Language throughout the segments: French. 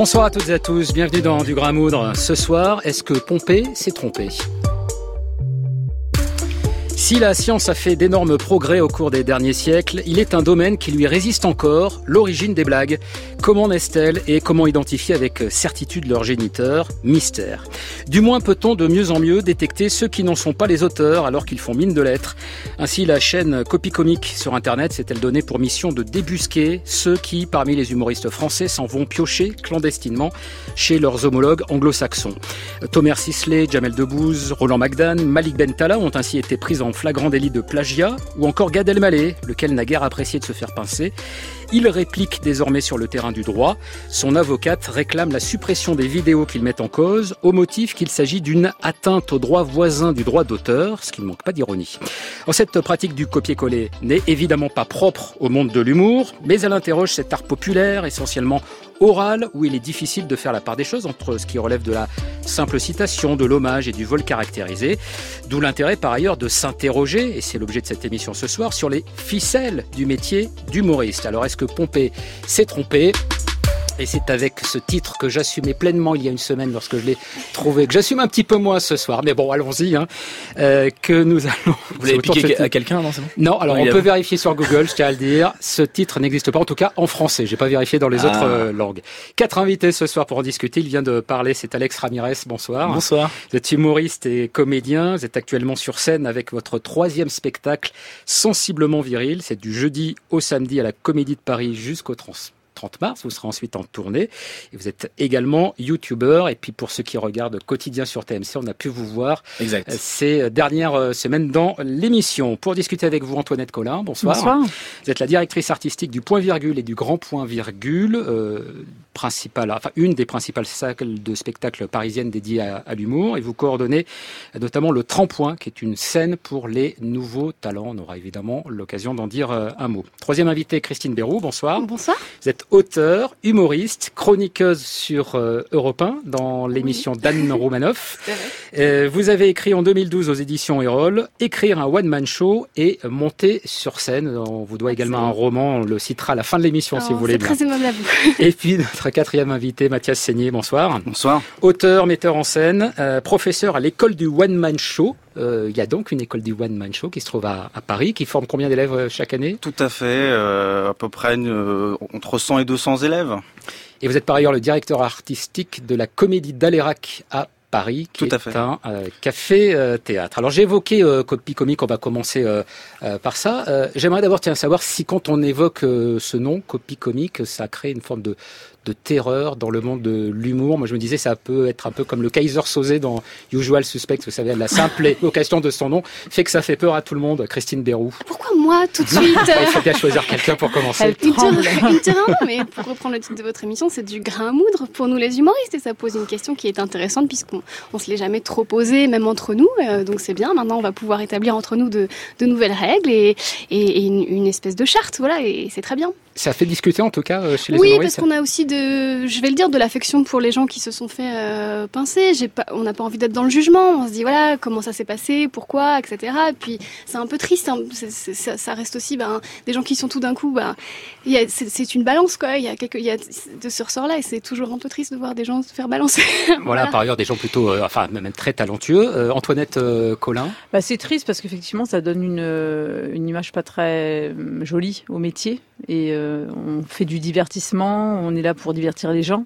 Bonsoir à toutes et à tous, bienvenue dans Du Grain Moudre. Ce soir, est-ce que Pompée s'est trompé si la science a fait d'énormes progrès au cours des derniers siècles, il est un domaine qui lui résiste encore, l'origine des blagues. Comment naissent-elles et comment identifier avec certitude leur géniteur Mystère. Du moins peut-on de mieux en mieux détecter ceux qui n'en sont pas les auteurs alors qu'ils font mine de l'être. Ainsi, la chaîne Copy Comique sur Internet s'est-elle donnée pour mission de débusquer ceux qui, parmi les humoristes français, s'en vont piocher clandestinement chez leurs homologues anglo-saxons. Thomas Sisley, Jamel Debbouze, Roland Magdan, Malik Bentala ont ainsi été pris en flagrant délit de plagiat, ou encore Gad Elmaleh, lequel n'a guère apprécié de se faire pincer. Il réplique désormais sur le terrain du droit. Son avocate réclame la suppression des vidéos qu'il met en cause, au motif qu'il s'agit d'une atteinte au droit voisin du droit d'auteur, ce qui ne manque pas d'ironie. cette pratique du copier-coller n'est évidemment pas propre au monde de l'humour, mais elle interroge cet art populaire, essentiellement oral où il est difficile de faire la part des choses entre ce qui relève de la simple citation, de l'hommage et du vol caractérisé. D'où l'intérêt par ailleurs de s'interroger, et c'est l'objet de cette émission ce soir, sur les ficelles du métier d'humoriste. Alors est-ce que Pompée s'est trompé et c'est avec ce titre que j'assumais pleinement il y a une semaine lorsque je l'ai trouvé, que j'assume un petit peu moins ce soir, mais bon, allons-y, hein, euh, que nous allons... Vous l'avez piqué à quelqu'un, non, Non, alors on peut vérifier sur Google, je tiens à le dire. Ce titre n'existe pas, en tout cas en français. J'ai pas vérifié dans les ah. autres euh, langues. Quatre invités ce soir pour en discuter. Il vient de parler, c'est Alex Ramirez. Bonsoir. Bonsoir. Vous êtes humoriste et comédien. Vous êtes actuellement sur scène avec votre troisième spectacle, Sensiblement viril. C'est du jeudi au samedi à la Comédie de Paris jusqu'au trans 30 mars. Vous serez ensuite en tournée. Et vous êtes également youtubeur. Et puis pour ceux qui regardent quotidien sur TMC, on a pu vous voir exact. Euh, ces dernières euh, semaines dans l'émission. Pour discuter avec vous, Antoinette Collin, bonsoir. Bonsoir. Vous êt la directrice artistique du Point Virgule et du Grand Point Virgule, euh, principale, enfin une des principales salles de spectacle parisiennes dédiées à, l'humour. Et vous coordonnez notamment le Trempoint, qui est une scène pour les nouveaux talents. On aura évidemment l'occasion d'en dire un mot. Troisième invité, Christine Bérou, bonsoir. Bonsoir. Vous êtes auteur, humoriste, chroniqueuse sur euh, Europe 1 dans l'émission d'Anne Romanoff. Euh, vous avez écrit en 2012 aux éditions Erol, écrire un one-man show et monter sur scène. On vous doit également un roman, on le citera à la fin de l'émission si vous voulez. C'est très aimable à vous. Et puis notre quatrième invité, Mathias Seigné, bonsoir. Bonsoir. Auteur, metteur en scène, euh, professeur à l'école du one-man show il y a donc une école du One Man Show qui se trouve à, Paris, qui forme combien d'élèves euh, chaque année? Tout à fait, euh, à peu près entre 100 et 200 élèves. Et vous êtes par ailleurs le directeur artistique de la Comédie d'Alérac à Paris, qui Tout à fait. un café théâtre. Alors j'ai évoqué Copie Comique, on va commencer par ça. J'aimerais d'abord tiens savoir si quand on évoque ce nom, Copie Comique, ça crée une forme de, de terreur dans le monde de l'humour. Moi, je me disais, ça peut être un peu comme le Kaiser Sosé dans Usual Suspect. Vous savez, la simple évocation de son nom fait que ça fait peur à tout le monde. Christine Bérou. Pourquoi moi, tout de suite Il faut bien choisir quelqu'un pour commencer. Elle une mais pour reprendre le titre de votre émission, c'est du grain à moudre pour nous les humoristes et ça pose une question qui est intéressante puisqu'on on se l'est jamais trop posée, même entre nous. Euh, donc c'est bien. Maintenant, on va pouvoir établir entre nous de, de nouvelles règles et, et, une, une, espèce de charte. Voilà, et c'est très bien. Ça fait discuter en tout cas euh, chez les oui, Oui, parce qu'on a aussi de, je vais le dire, de l'affection pour les gens qui se sont fait euh, pincer. Pas, on n'a pas envie d'être dans le jugement. On se dit voilà comment ça s'est passé, pourquoi, etc. Et puis c'est un peu triste. Hein. ça, reste aussi ben, des gens qui sont tout d'un coup. Ben, c'est une balance quoi. Il y a quelque, il y a de ce ressort-là et c'est toujours un peu triste de voir des gens se faire balancer. voilà, par ailleurs des gens plutôt, euh, enfin même très talentueux. Antoinette Collin. Bah, c'est triste parce qu'effectivement ça donne une, une image pas très jolie au métier et euh, on fait du divertissement, on est là pour divertir les gens.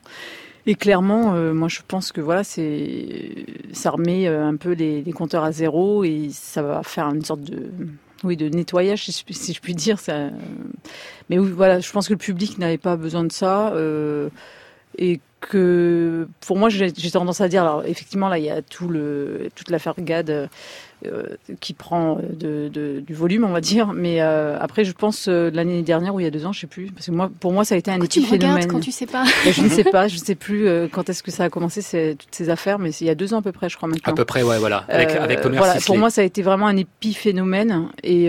Et clairement, euh, moi je pense que voilà, c'est ça remet euh, un peu les, compteurs à zéro et ça va faire une sorte de oui de nettoyage si je, puis dire. Ça... Mais oui, voilà, je pense que le public n'avait pas besoin de ça que pour moi j'ai tendance à dire alors effectivement là il y a tout le toute l'affaire GAD euh, qui prend de, du volume, on va dire. Mais euh, après, je pense euh, l'année dernière ou il y a deux ans, je sais plus. Parce que moi, pour moi, ça a été un épiphénomène. quand tu sais pas. je ne sais pas, je ne sais plus quand est-ce que ça a commencé toutes ces affaires, mais c'est il y a deux ans à peu près, je crois maintenant. À peu près, ouais, voilà. Avec, avec voilà, Pour moi, ça a été vraiment un épiphénomène et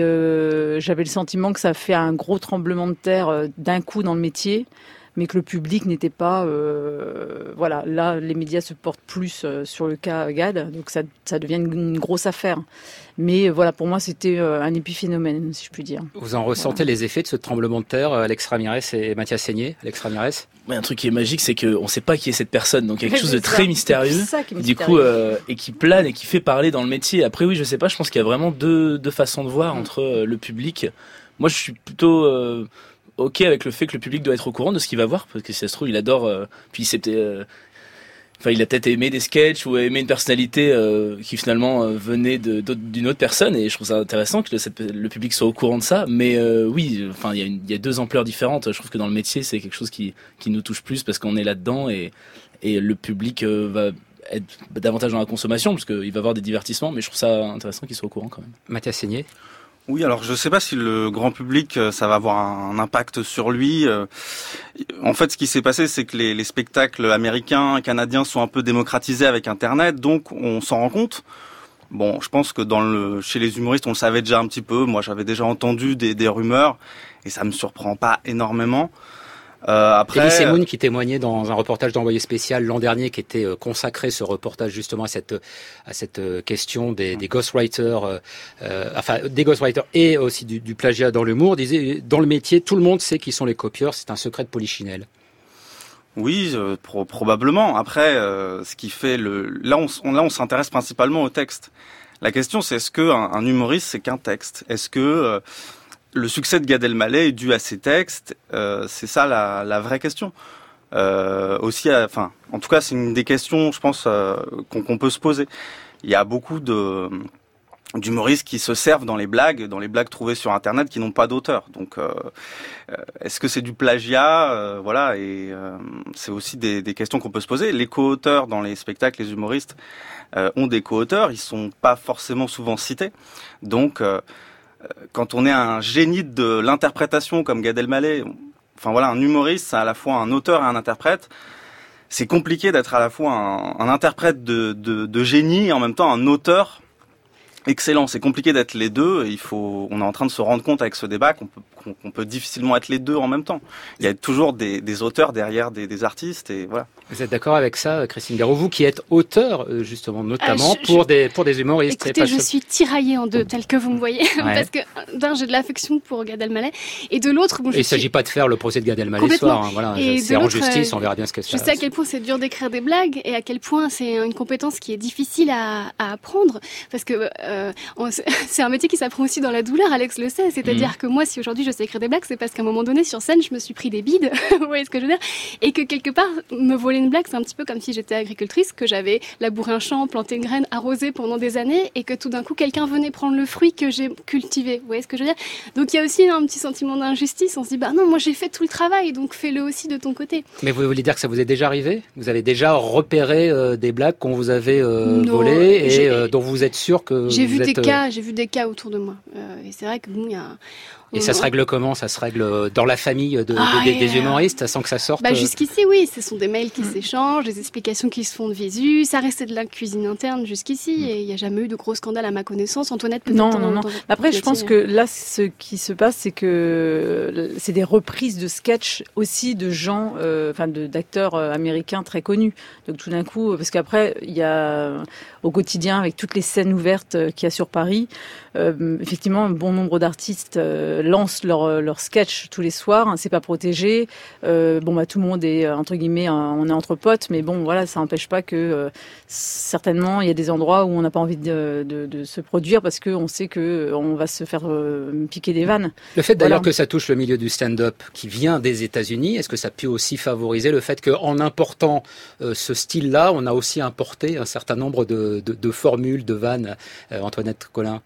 j'avais le sentiment que ça a fait un gros tremblement de terre d'un coup dans le métier mais que le public n'était pas, euh, voilà, là les médias se portent plus euh, sur le cas Gad, donc ça, ça devient une, grosse affaire. Mais voilà, pour moi c'était un épiphénomène, si je puis dire. Vous en ressentez les effets de ce tremblement de terre, Alex Ramirez et Mathias Seigné? Alex Ramirez? Un truc qui est magique, c'est qu'on ne sait pas qui est cette personne, donc quelque chose de très mystérieux, du coup, et qui plane et qui fait parler dans le métier. Après, oui, je sais pas, je pense qu'il y a vraiment deux, deux façons de voir mm. entre le public. Moi, je suis plutôt ok avec le fait que le public doit être au courant de ce qu'il va voir parce que si ça se trouve il adore euh, puis c'était euh, il a peut-être aimé des sketchs ou aimé une personnalité euh, qui finalement venait d'une autre personne et je trouve ça intéressant que le, public soit au courant de ça. Mais oui enfin il y, a deux ampleurs différentes. Je trouve que dans le métier c'est quelque chose qui qui nous touche plus parce qu'on est là dedans et et le public va être davantage dans la consommation parce qu'il va avoir des divertissements mais je trouve ça intéressant qu'il soit au courant quand même. Mathias Seigné? Oui, alors je ne sais pas si le grand public, euh, ça va avoir un impact sur lui. Euh. En fait, ce qui s'est passé, c'est que les, spectacles américains, canadiens sont un peu démocratisés avec Internet, donc on s'en rend compte. Bon, je pense que dans le, chez les humoristes, on le savait déjà un petit peu. Moi, j'avais déjà entendu des, des rumeurs, et ça me surprend pas énormément. Euh, après, Elie Semoun qui témoignait dans un reportage d'envoyé spécial l'an dernier, qui était euh, consacré ce reportage justement à cette à cette euh, question des, des ghostwriters, euh, euh, enfin des ghostwriters et aussi du, du plagiat dans l'humour. Disait dans le métier, tout le monde sait qui sont les copieurs, c'est un secret de polichinelle. Oui, probablement. Après, ce qui fait le là on, là on s'intéresse principalement au texte. La question c'est est-ce que un, un humoriste c'est qu'un texte? Est-ce que le succès de Gad Elmaleh est dû à ses textes. Euh, c'est ça la, vraie question. Euh, aussi, enfin, en tout cas, c'est une des questions, je pense, euh, qu'on peut se poser. Il y a beaucoup de d'humoristes qui se servent dans les blagues, dans les blagues trouvées sur Internet, qui n'ont pas d'auteur. Donc, est-ce que c'est du plagiat Voilà, et c'est aussi des, des questions qu'on peut se poser. Les co-auteurs dans les spectacles, les humoristes ont des co-auteurs. Ils sont pas forcément souvent cités. Donc quand on est un génie de l'interprétation comme Gad Elmaleh, enfin voilà, un humoriste, c'est à la fois un auteur et un interprète. C'est compliqué d'être à la fois un, interprète de, de, génie et en même temps un auteur excellent. C'est compliqué d'être les deux. Il faut, on est en train de se rendre compte avec ce débat qu'on peut, qu'on peut difficilement être les deux en même temps. Il y a toujours des, des auteurs derrière des, des, artistes et voilà. Vous êtes d'accord avec ça, Christine Garou, vous qui êtes auteur euh, justement notamment ah, pour des pour des humoristes. Écoutez, je suis tiraillée en deux, tel que vous me voyez, parce que d'un j'ai de l'affection pour Gad Elmaleh et de l'autre, bon, il ne s'agit pas de faire le procès de Gad Elmaleh ce soir. Hein, voilà, c'est en justice, on verra bien ce que c'est. Je sais à quel point c'est dur d'écrire des blagues et à quel point c'est une compétence qui est difficile à, à apprendre, parce que euh, c'est un métier qui s'apprend aussi dans la douleur. Alex le sait, c'est-à-dire mm. que moi, si aujourd'hui je sais écrire des blagues, c'est parce qu'à un moment donné, sur scène, je me suis pris des bides, vous voyez ce que je veux dire? Et que quelque part, me voler une blague, c'est un petit peu comme si j'étais agricultrice, que j'avais labouré un champ, planté une graine, arrosé pendant des années, et que tout d'un coup, quelqu'un venait prendre le fruit que j'ai cultivé. Vous voyez ce que je veux dire? Donc il y a aussi un petit sentiment d'injustice. On se dit, bah non, moi j'ai fait tout le travail, donc fais-le aussi de ton côté. Mais vous voulez dire que ça vous est déjà arrivé? Vous avez déjà repéré euh, des blagues qu'on vous avait euh, volées et euh, dont vous êtes sûr que j'ai vu des cas, j'ai vu des cas autour de moi. et c'est vrai que bon, il y a et ça se règle comment? Ça se règle dans la famille de, ah, des, humoristes sans que ça sorte bah, Jusqu'ici, oui. Ce sont des mails qui mm. s'échangent, des explications qui se font de visu. Ça restait de la cuisine interne jusqu'ici. Mm. Et il n'y a jamais eu de gros scandale à ma connaissance. Antoinette, peut-être Non, non, non. Après, je pense que là, ce qui se passe, c'est que c'est des reprises de sketchs aussi de gens, euh, enfin, d'acteurs euh, américains très connus. Donc tout d'un coup, parce qu'après, il y a au quotidien, avec toutes les scènes ouvertes euh, qu'il y a sur Paris, effectivement, un bon nombre d'artistes lancent leur, euh, leur sketch tous les soirs. Hein, c'est pas protégé. Euh, bon, bah, tout le monde est, euh, entre guillemets, on est entre potes, mais bon, voilà, ça n'empêche pas que certainement, il y a des endroits où on n'a pas envie de, de, de, se produire parce qu'on sait que on va se faire piquer des vannes. Le fait d'ailleurs que ça touche le milieu du stand-up qui vient des États-Unis, est-ce que ça peut aussi favoriser le fait qu'en important ce style-là, on a aussi importé un certain nombre de, de, de formules, de vannes, Antoinette Collin?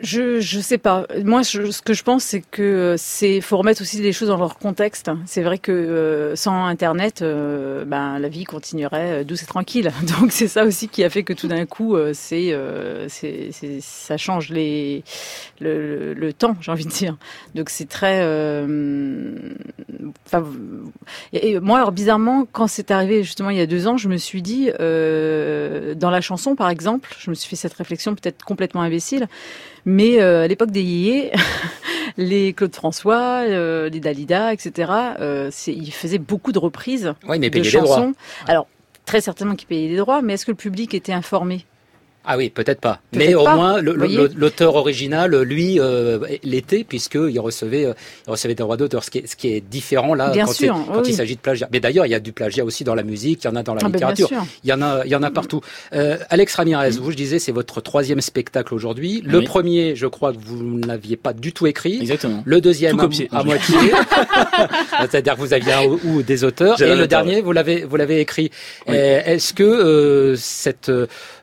Je je sais pas. Moi, ce que je pense, c'est que c'est faut remettre aussi les choses dans leur contexte. C'est vrai que euh, sans Internet, euh, ben la vie continuerait euh, douce et tranquille. Donc c'est ça aussi qui a fait que tout d'un coup, c'est c'est ça change les le, le, temps, j'ai envie de dire. Donc c'est très. Enfin, et moi, alors bizarrement, quand c'est arrivé justement il y a deux ans, je me suis dit dans la chanson, par exemple, je me suis fait cette réflexion peut-être complètement imbécile Mais à l'époque des yéyés, les Claude François, les Dalida, etc., ils faisaient beaucoup de reprises oui, mais de chansons. Alors, très certainement qu'ils payaient des droits, mais est-ce que le public était informé? Ah oui, peut-être pas. Mais au moins, l'auteur original, lui, euh, l'était, puisqu'il recevait, euh, il recevait des droits d'auteur, ce, qui est, ce qui est différent là Bien quand, sûr, quand il s'agit de plagiat. Mais d'ailleurs, il y a du plagiat aussi dans la musique, il y en a dans la ah ben, littérature, il y en a, il y en a partout. Euh, Alex Ramirez, vous, je disais, c'est votre troisième spectacle aujourd'hui. Le premier, je crois que vous n'aviez pas du tout écrit. Exactement. Le deuxième, à, moitié. C'est-à-dire que vous aviez un ou des auteurs. Et le dernier, vous l'avez, vous l'avez écrit. Est-ce que euh, cette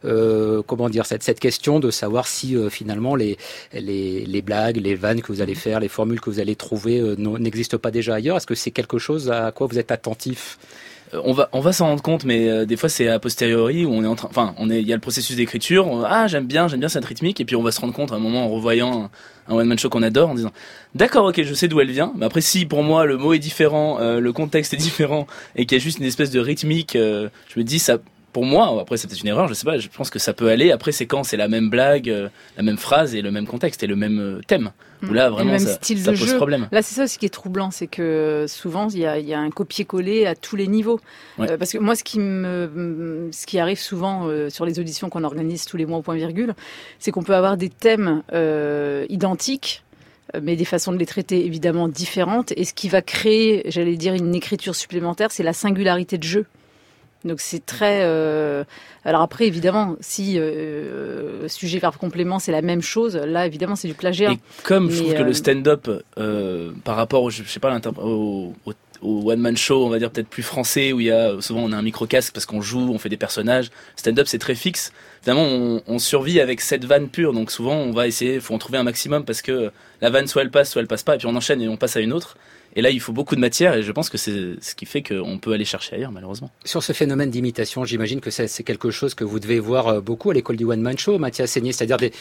euh, comment dire cette, cette question de savoir si euh, finalement les, les, les blagues, les vannes que vous allez faire, les formules que vous allez trouver euh, n'existent pas déjà ailleurs? Est-ce que c'est quelque chose à quoi vous êtes attentif? On va on va s'en rendre compte mais des fois c'est a posteriori où on est en train enfin on est il y a le processus d'écriture ah j'aime bien j'aime bien cette rythmique et puis on va se rendre compte à un moment en revoyant un, one man show qu'on adore en disant d'accord ok je sais d'où elle vient mais après si pour moi le mot est différent le contexte est différent et qu'il y a juste une espèce de rythmique je me dis ça pour moi, après c'est peut-être une erreur, je sais pas, je pense que ça peut aller. Après, c'est quand c'est la même blague, euh, la même phrase et le même contexte et le même euh, thème. Où là, vraiment, ça, pose jeu. problème. Là, c'est ça ce qui est troublant, c'est que souvent, il y a, y a, un copier-coller à tous les niveaux. Euh, parce que moi, ce qui, me, ce qui arrive souvent sur les auditions qu'on organise tous les mois au point virgule, c'est qu'on peut avoir des thèmes identiques mais des façons de les traiter évidemment différentes. Et ce qui va créer, j'allais dire, une écriture supplémentaire, c'est la singularité de jeu. Donc c'est très. Euh... Alors après, évidemment, si euh, sujet verbe complément c'est la même chose, là évidemment c'est du plagiat. Et comme je trouve que le euh, stand-up, par rapport, au, je sais pas, au, au, au one man show, on va dire peut-être plus français, où il y a souvent on a un micro casque parce qu'on joue, on fait des personnages. Stand-up c'est très fixe. Finalement, on, on, survit avec cette vanne pure, donc souvent on va essayer, faut en trouver un maximum parce que la vanne soit elle passe, soit elle passe pas, et puis on enchaîne et on passe à une autre. Et là, il faut beaucoup de matière et je pense que c'est ce qui fait qu'on peut aller chercher ailleurs, malheureusement. Sur ce phénomène d'imitation, j'imagine que c'est quelque chose que vous devez voir euh, beaucoup à l'école du One Man Show, Mathias Seigné, c'est-à-dire des,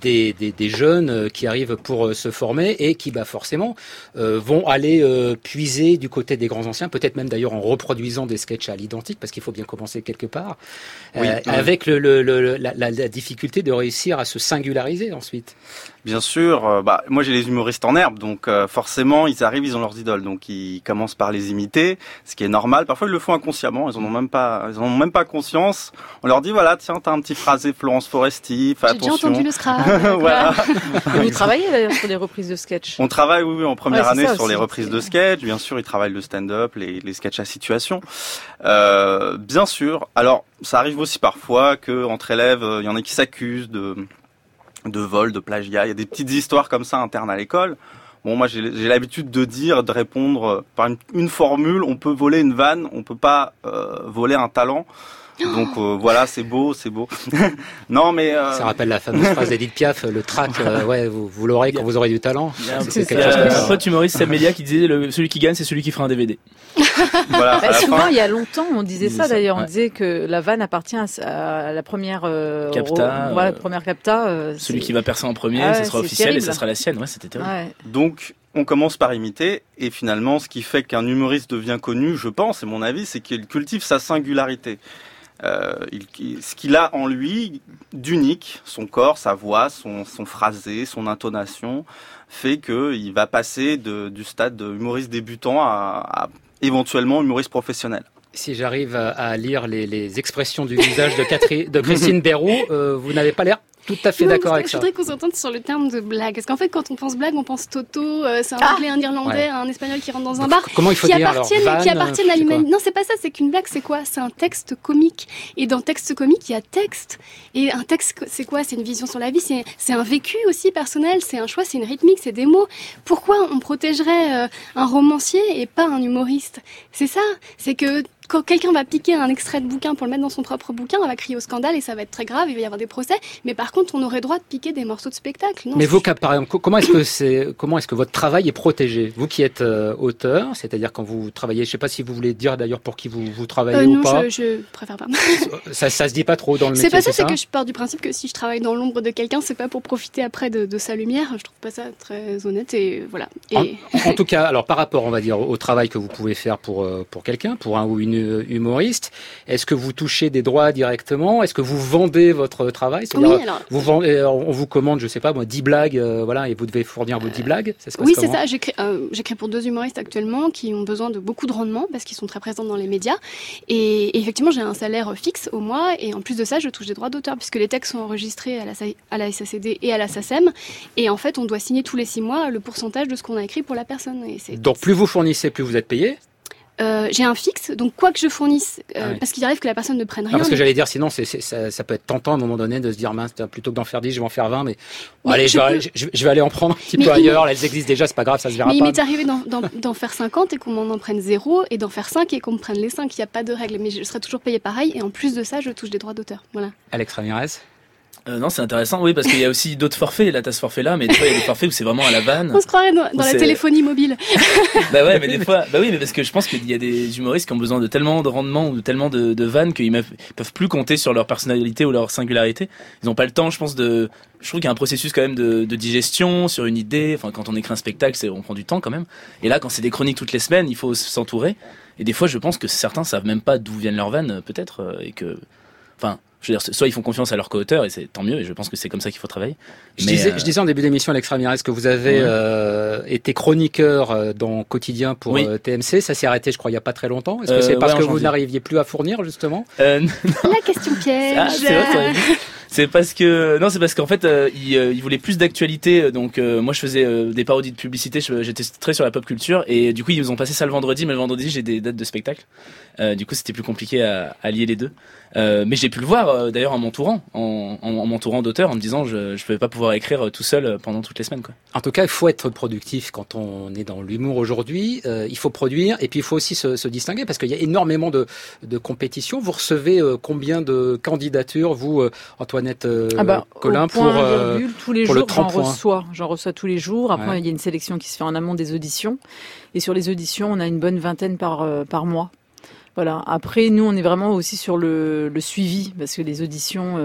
des, des, des, jeunes euh, qui arrivent pour euh, se former et qui, bah, forcément, vont aller puiser du côté des grands anciens, peut-être même d'ailleurs en reproduisant des sketchs à l'identique, parce qu'il faut bien commencer quelque part, avec le, le, la, la, difficulté de réussir à se singulariser ensuite. Bien sûr, bah, moi j'ai les humoristes en herbe, donc forcément ils arrivent, ils ont leurs idoles, donc ils commencent par les imiter, ce qui est normal. Parfois ils le font inconsciemment, ils en ont même pas, ils en ont même pas conscience. On leur dit voilà, tiens, t'as un petit phrasé Florence Foresti, fais attention. J'ai déjà entendu le scrap. voilà. vous travaillez d'ailleurs sur les reprises de sketch. On travaille, oui, oui en première année sur les reprises de sketch. Bien sûr, ils travaillent le stand-up, les, les sketchs à situation. Euh, bien sûr. Alors, ça arrive aussi parfois que entre élèves, il y en a qui s'accusent de de vol, de plagiat. Il y a des petites histoires comme ça internes à l'école. Bon, moi, j'ai l'habitude de dire, de répondre par une, formule. On peut voler une vanne, on peut pas euh, voler un talent. Donc euh, voilà, c'est beau, c'est beau. non mais euh... ça rappelle la fameuse phrase d'Edith Piaf, le track. Euh, ouais, vous, vous l'aurez quand vous aurez du talent. C'est quelque chose comme ça. Un pote humoriste Samélia qui disait le, celui qui gagne, c'est celui qui fera un DVD. voilà, bah, souvent, il y a longtemps, on disait ça d'ailleurs. On disait que la vanne appartient à, la première euh, capta. Voilà, première capta. celui qui va percer en premier, ah, ce sera officiel et ce sera la sienne. Ouais, c'était terrible. Ouais. Donc on commence par imiter, et finalement, ce qui fait qu'un humoriste devient connu, je pense, et mon avis, c'est qu'il cultive sa singularité. Euh, il, ce qu'il a en lui d'unique, son corps, sa voix, son, son phrasé, son intonation, fait qu'il va passer de, du stade de humoriste débutant à, à éventuellement humoriste professionnel. Si j'arrive à, lire les, les, expressions du visage de, Catherine, de Christine Berrou, euh, vous n'avez pas l'air tout à fait d'accord avec ça. Je voudrais qu'on s'entende sur le terme de blague. Parce qu'en fait, quand on pense blague, on pense Toto, euh, c'est un ah anglais, un irlandais, un espagnol qui rentre dans un bar. Comment il faut qui dire appartiennent, alors, Qui appartiennent à l'humanité. Non, c'est pas ça. C'est qu'une blague, c'est quoi? C'est un texte comique. Et dans texte comique, il y a texte. Et un texte, c'est quoi? C'est une vision sur la vie. C'est un vécu aussi personnel. C'est un choix. C'est une rythmique. C'est des mots. Pourquoi on protégerait euh, un romancier et pas un humoriste? C'est ça. C'est que quand quelqu'un va piquer un extrait de bouquin pour le mettre dans son propre bouquin, on va crier au scandale et ça va être très grave, il va y avoir des procès. Mais par contre, on aurait droit de piquer des morceaux de spectacle. mais vous, par exemple, comment est-ce que c'est, comment est-ce que votre travail est protégé? Vous qui êtes euh, auteur, c'est-à-dire quand vous travaillez, je sais pas si vous voulez dire d'ailleurs pour qui vous, vous travaillez euh, ou pas. Non, je, je préfère pas. ça, ça se dit pas trop dans le métier. C'est pas ça, c'est que je pars du principe que si je travaille dans l'ombre de quelqu'un, c'est pas pour profiter après de, de, sa lumière. Je trouve pas ça très honnête et voilà. Et... En, en, tout cas, alors par rapport, on va dire, au travail que vous pouvez faire pour euh, pour quelqu'un, pour un ou une humoriste. Est-ce que vous touchez des droits directement? Est-ce que vous vendez votre travail? Oui, alors... vous vendez, on vous commande, je sais pas moi, 10 blagues, voilà, et vous devez fournir vos 10 blagues? oui, c'est ça. J'écris pour deux humoristes actuellement qui ont besoin de beaucoup de rendement parce qu'ils sont très présents dans les médias. Et, effectivement, j'ai un salaire fixe au mois et en plus de ça, je touche des droits d'auteur puisque les textes sont enregistrés à la, à la SACD et à la SACEM. Et en fait, on doit signer tous les six mois le pourcentage de ce qu'on a écrit pour la personne. Et Donc plus vous fournissez, plus vous êtes payé euh, j'ai un fixe, donc quoi que je fournisse, euh, ah parce qu'il arrive que la personne ne prenne rien. parce que j'allais dire, sinon, c'est, ça, ça, peut être tentant à un moment donné de se dire, mince, plutôt que d'en faire 10, je vais en faire 20, mais, allez, je, vais, je, vais, aller en prendre un petit peu ailleurs, elles existent déjà, c'est pas grave, ça se verra mais pas. Mais il m'est arrivé d'en, faire 50 et qu'on m'en prenne 0, et d'en faire 5 et qu'on me prenne les 5, il n'y a pas de règle, mais je serai toujours payé pareil, et en plus de ça, je touche des droits d'auteur. Voilà. Alex Ramirez euh, non, c'est intéressant, oui, parce qu'il y a aussi d'autres forfaits. Là, t'as ce forfait-là, mais des fois, il y a des forfaits où c'est vraiment à la vanne. On se croirait dans, la téléphonie mobile. bah ouais, mais des fois, bah oui, mais parce que je pense qu'il y a des humoristes qui ont besoin de tellement de rendement ou de tellement de, de vannes qu'ils peuvent plus compter sur leur personnalité ou leur singularité. Ils n'ont pas le temps, je pense, de. Je trouve qu'il y a un processus quand même de, de, digestion sur une idée. Enfin, quand on écrit un spectacle, c'est on prend du temps quand même. Et là, quand c'est des chroniques toutes les semaines, il faut s'entourer. Et des fois, je pense que certains savent même pas d'où viennent leurs vannes, peut-être, euh, et que. Enfin, je veux dire, soit ils font confiance à leur co-auteur et c'est tant mieux. Et je pense que c'est comme ça qu'il faut travailler. Je, disais, je disais en début d'émission, Alex Ramirez, que vous avez euh, été chroniqueur euh, dans Quotidien pour euh, TMC. Ça s'est arrêté, je crois, il y a pas très longtemps. Est-ce que c'est parce que vous n'arriviez plus à fournir justement? La question piège. Ah, c'est parce que non, c'est parce qu'en fait, euh, ils, euh, plus d'actualité. Donc moi, je faisais des parodies de publicité. J'étais très sur la pop culture et du coup, ils ont passé ça le vendredi. Mais le vendredi, j'ai des dates de spectacle. du coup, c'était plus compliqué à, lier les deux. mais j'ai pu le voir d'ailleurs en m'entourant, en, en, m'entourant d'auteurs, en me disant je je pouvais pas pouvoir écrire tout seul pendant toutes les semaines. Quoi. En tout cas, il faut être productif quand on est dans l'humour aujourd'hui. il faut produire et puis il faut aussi se, distinguer parce qu'il y a énormément de, de compétition. Vous recevez combien de candidatures, vous, Antoine Antoinette euh, ah bah, Colin pour, euh, tous les jours j'en reçois. J'en reçois tous les jours. Après il y a une sélection qui se fait en amont des auditions. Et sur les auditions on a une bonne vingtaine par euh, par mois. Voilà. Après nous on est vraiment aussi sur le, le suivi parce que les auditions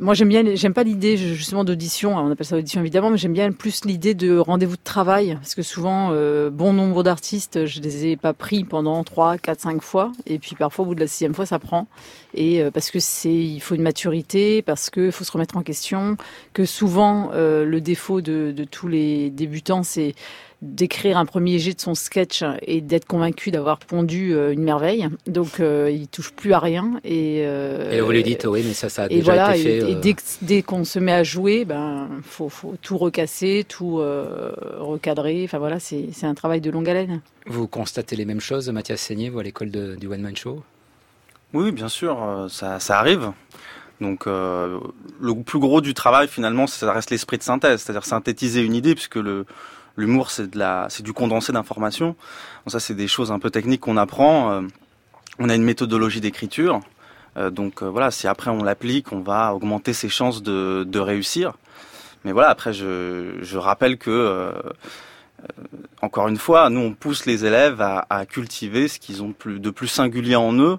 moi j'aime bien, j'aime pas l'idée justement d'audition, on appelle ça audition évidemment, mais j'aime bien plus l'idée de rendez-vous de travail, parce que souvent, euh, bon nombre d'artistes, je les ai pas pris pendant 3, 4, 5 fois, et puis parfois au bout de la sixième fois ça prend, et euh, parce que c'est, il faut une maturité, parce qu'il faut se remettre en question, que souvent euh, le défaut de, de tous les débutants c'est d'écrire un premier jet de son sketch et d'être convaincu d'avoir pondu euh, une merveille. Donc euh, il touche plus à rien et. Euh, et vous lui dites oui, mais ça, ça a déjà été fait. Et, dès, dès qu'on se met à jouer, ben faut, faut tout recasser, tout recadrer. Enfin voilà, c'est un travail de longue haleine. Vous constatez les mêmes choses, Mathias Seigné, vous à l'école du one man show? Oui, bien sûr, ça, ça arrive. Donc le plus gros du travail finalement, ça reste l'esprit de synthèse, c'est-à-dire synthétiser une idée, puisque le, L'humour, c'est de la, c'est du condensé d'informations. Ça, c'est des choses un peu techniques qu'on apprend. Euh, on a une méthodologie d'écriture. Euh, donc euh, voilà, si après on l'applique, on va augmenter ses chances de, réussir. Mais voilà, après, je, rappelle que encore une fois, nous on pousse les élèves à, cultiver ce qu'ils ont de plus singulier en eux,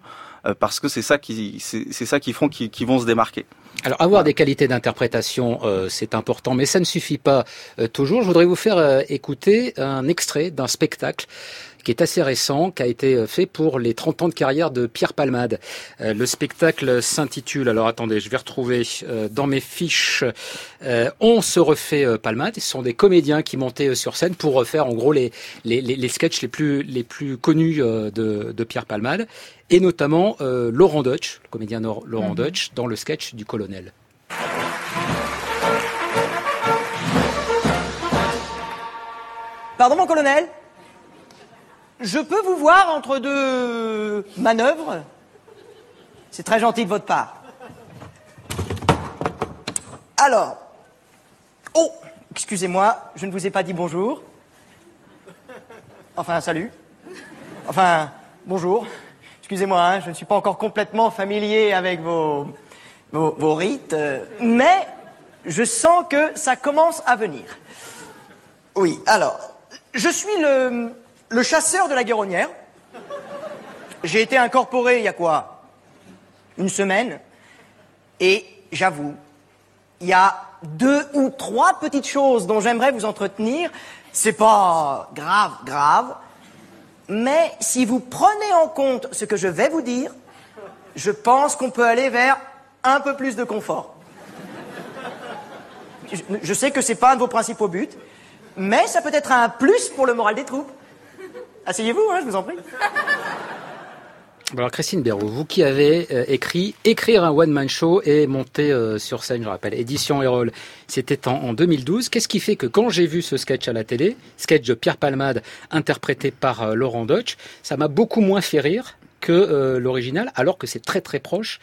parce que c'est ça qui, c'est ça qui feront qu'ils vont se démarquer. Alors avoir des qualités d'interprétation, euh, c'est important, mais ça ne suffit pas euh, toujours. Je voudrais vous faire euh, écouter un extrait d'un spectacle qui est assez récent, qui a été fait pour les 30 ans de carrière de Pierre Palmade. le spectacle s'intitule, alors attendez, je vais retrouver dans mes fiches, On se refait Palmade. Ce sont des comédiens qui montaient sur scène pour refaire en gros les, les, les, sketchs les plus, les plus connus de, de Pierre Palmade et notamment euh, Laurent Deutsch, le comédien Laurent mhm. Deutsch, dans le sketch du colonel. Pardon mon colonel? Je peux vous voir entre deux manœuvres C'est très gentil de votre part. Alors, oh, excusez-moi, je ne vous ai pas dit bonjour. Enfin, salut. Enfin, bonjour. Excusez-moi, hein, je ne suis pas encore complètement familier avec vos, vos, rites, euh, mais je sens que ça commence à venir. Oui, alors, je suis le, le chasseur de la guéronnière. J'ai été incorporé il y a quoi? Une semaine. Et j'avoue, il y a deux ou trois petites choses dont j'aimerais vous entretenir. C'est pas grave, grave. Mais si vous prenez en compte ce que je vais vous dire, je pense qu'on peut aller vers un peu plus de confort. Je, sais que c'est pas un de vos principaux buts, mais ça peut être un plus pour le moral des troupes. Asseyez-vous, hein, je vous en prie. Alors Christine Béraud, vous qui avez euh, écrit Écrire un one-man show et monter euh, sur scène, je rappelle, édition Erol, c'était en, 2012. Qu'est-ce qui fait que quand j'ai vu ce sketch à la télé, sketch de Pierre Palmade interprété par euh, Laurent Deutsch, ça m'a beaucoup moins fait rire que l'original, alors que c'est très très proche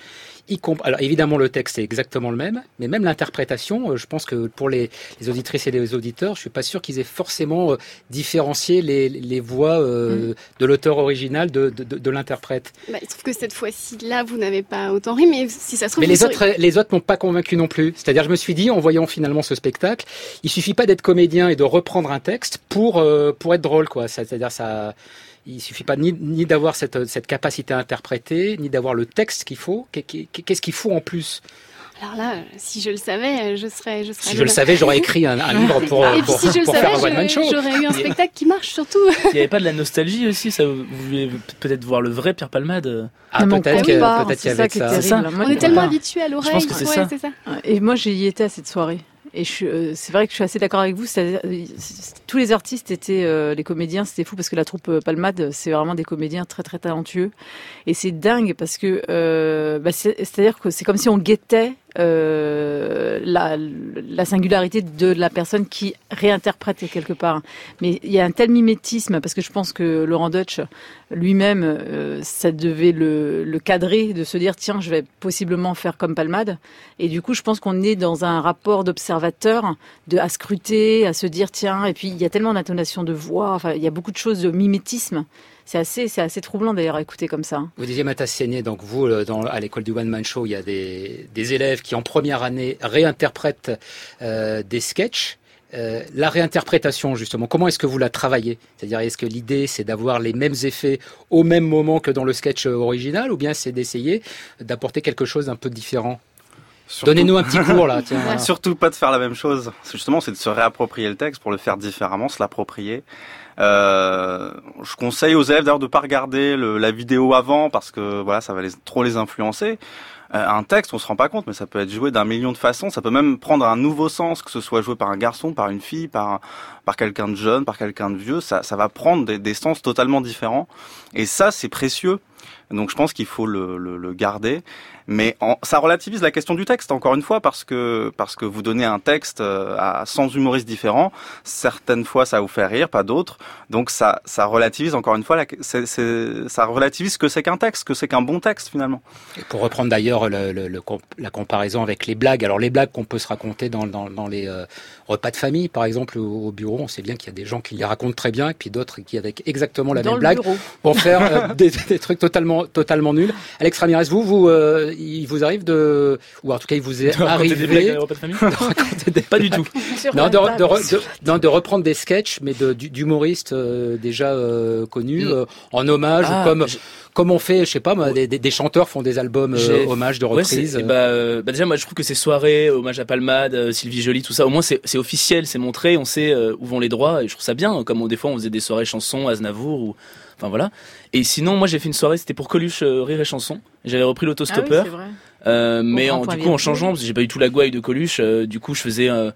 alors évidemment, le texte est exactement le même, mais même l'interprétation, euh, je pense que pour les, auditrices et les auditeurs, je suis pas sûr qu'ils aient forcément euh, différencié les, voix euh, mm. de l'auteur original de, de, l'interprète. Bah, il se trouve que cette fois-ci, là, vous n'avez pas autant ri, mais si ça se trouve... Mais les autres, les autres m'ont pas convaincu non plus. C'est-à-dire, je me suis dit, en voyant finalement ce spectacle, il suffit pas d'être comédien et de reprendre un texte pour, pour être drôle, quoi. C'est-à-dire, ça il suffit pas ni, ni d'avoir cette, cette, capacité à interpréter, ni d'avoir le texte qu'il faut. Qu'est-ce qu'il faut en plus? Alors là, si je le savais, je serais. Je serais si je le savais, j'aurais écrit un, livre pour, pour, si pour faire un one-man show. J'aurais eu un spectacle qui marche surtout. Il n'y avait pas de la nostalgie aussi ça, Vous voulez peut-être voir le vrai Pierre Palmade Ah, peut-être qu'il y avait ça. ça. On est tellement habitué à l'oreille. Je pense que c'est ça. ça. Et moi, j'y étais à cette soirée. Et euh, c'est vrai que je suis assez d'accord avec vous. tous les artistes étaient, euh, les comédiens, c'était fou parce que la troupe euh, Palmade, c'est vraiment des comédiens très très talentueux. Et c'est dingue parce que, bah, c'est-à-dire que c'est comme si on guettait euh, la, la, singularité de la personne qui réinterprète quelque part. Mais il y a un tel mimétisme, parce que je pense que Laurent Deutsch lui-même, euh, ça devait le, cadrer, de se dire, tiens, je vais possiblement faire comme Palmade. Et du coup, je pense qu'on est dans un rapport d'observateur, à scruter, à se dire, tiens, et puis il y a tellement d'intonation de voix, enfin, il y a beaucoup de choses de mimétisme c'est assez, c'est assez troublant d'ailleurs à écouter comme ça. Vous disiez Matas donc vous, euh, dans, à l'école du One Man Show, il y a des, des élèves qui en première année réinterprètent euh, des sketchs. Euh, la réinterprétation, justement, comment est-ce que vous la travaillez? C'est-à-dire, est-ce que l'idée, c'est d'avoir les mêmes effets au même moment que dans le sketch original, ou bien c'est d'essayer d'apporter quelque chose d'un peu différent? Donnez-nous un petit cours là. Tiens. Surtout pas de faire la même chose. Justement, c'est de se réapproprier le texte pour le faire différemment, se l'approprier. Euh, je conseille aux élèves d'ailleurs de pas regarder la vidéo avant parce que voilà, ça va trop les influencer. Euh, un texte, on se rend pas compte, mais ça peut être joué d'un million de façons. Ça peut même prendre un nouveau sens, que ce soit joué par un garçon, par une fille, par par quelqu'un de jeune, par quelqu'un de vieux. Ça, va prendre des sens totalement différents. Et ça, c'est précieux. Donc je pense qu'il faut le, le, le garder. Mais ça relativise la question du texte, encore une fois, parce que, parce que vous donnez un texte euh, à 100 humoristes différents. Certaines fois, ça vous fait rire, pas d'autres. Donc ça, ça relativise, encore une fois, la, ça relativise ce que c'est qu'un texte, ce que c'est qu'un bon texte, finalement. Et pour reprendre d'ailleurs le, le, la comparaison avec les blagues, alors les blagues qu'on peut se raconter dans, dans, dans les euh, repas de famille, par exemple, au, bureau, on sait bien qu'il y a des gens qui les racontent très bien, et puis d'autres qui, avec exactement la même blague, vont faire euh, des, des, trucs totalement, totalement nuls. Alex Ramirez, vous, vous il vous arrive de, ou en tout cas il vous est arrivé des de, famille des... Pas du tout. non, de, de, reprendre des sketchs, mais d'humoristes euh, déjà euh, connus, mm. euh, en hommage, ah, comme comme on fait, je sais pas, des, des, chanteurs font des albums euh, hommages de reprises. bah, bah, déjà, moi, je trouve que ces soirées, hommage à Palmade, Sylvie Joly, tout ça, au moins c'est officiel, c'est montré, on sait où vont les droits, et je trouve ça bien. Comme des fois, on faisait des soirées chansons, Aznavour, ou enfin voilà. Et sinon, moi, j'ai fait une soirée, c'était pour Coluche Rire et Chanson. J'avais repris l'autostoppeur. Ah euh, mais en, du coup, en changeant, parce que j'ai pas eu tout la gouaille de Coluche, euh, du coup, je faisais euh,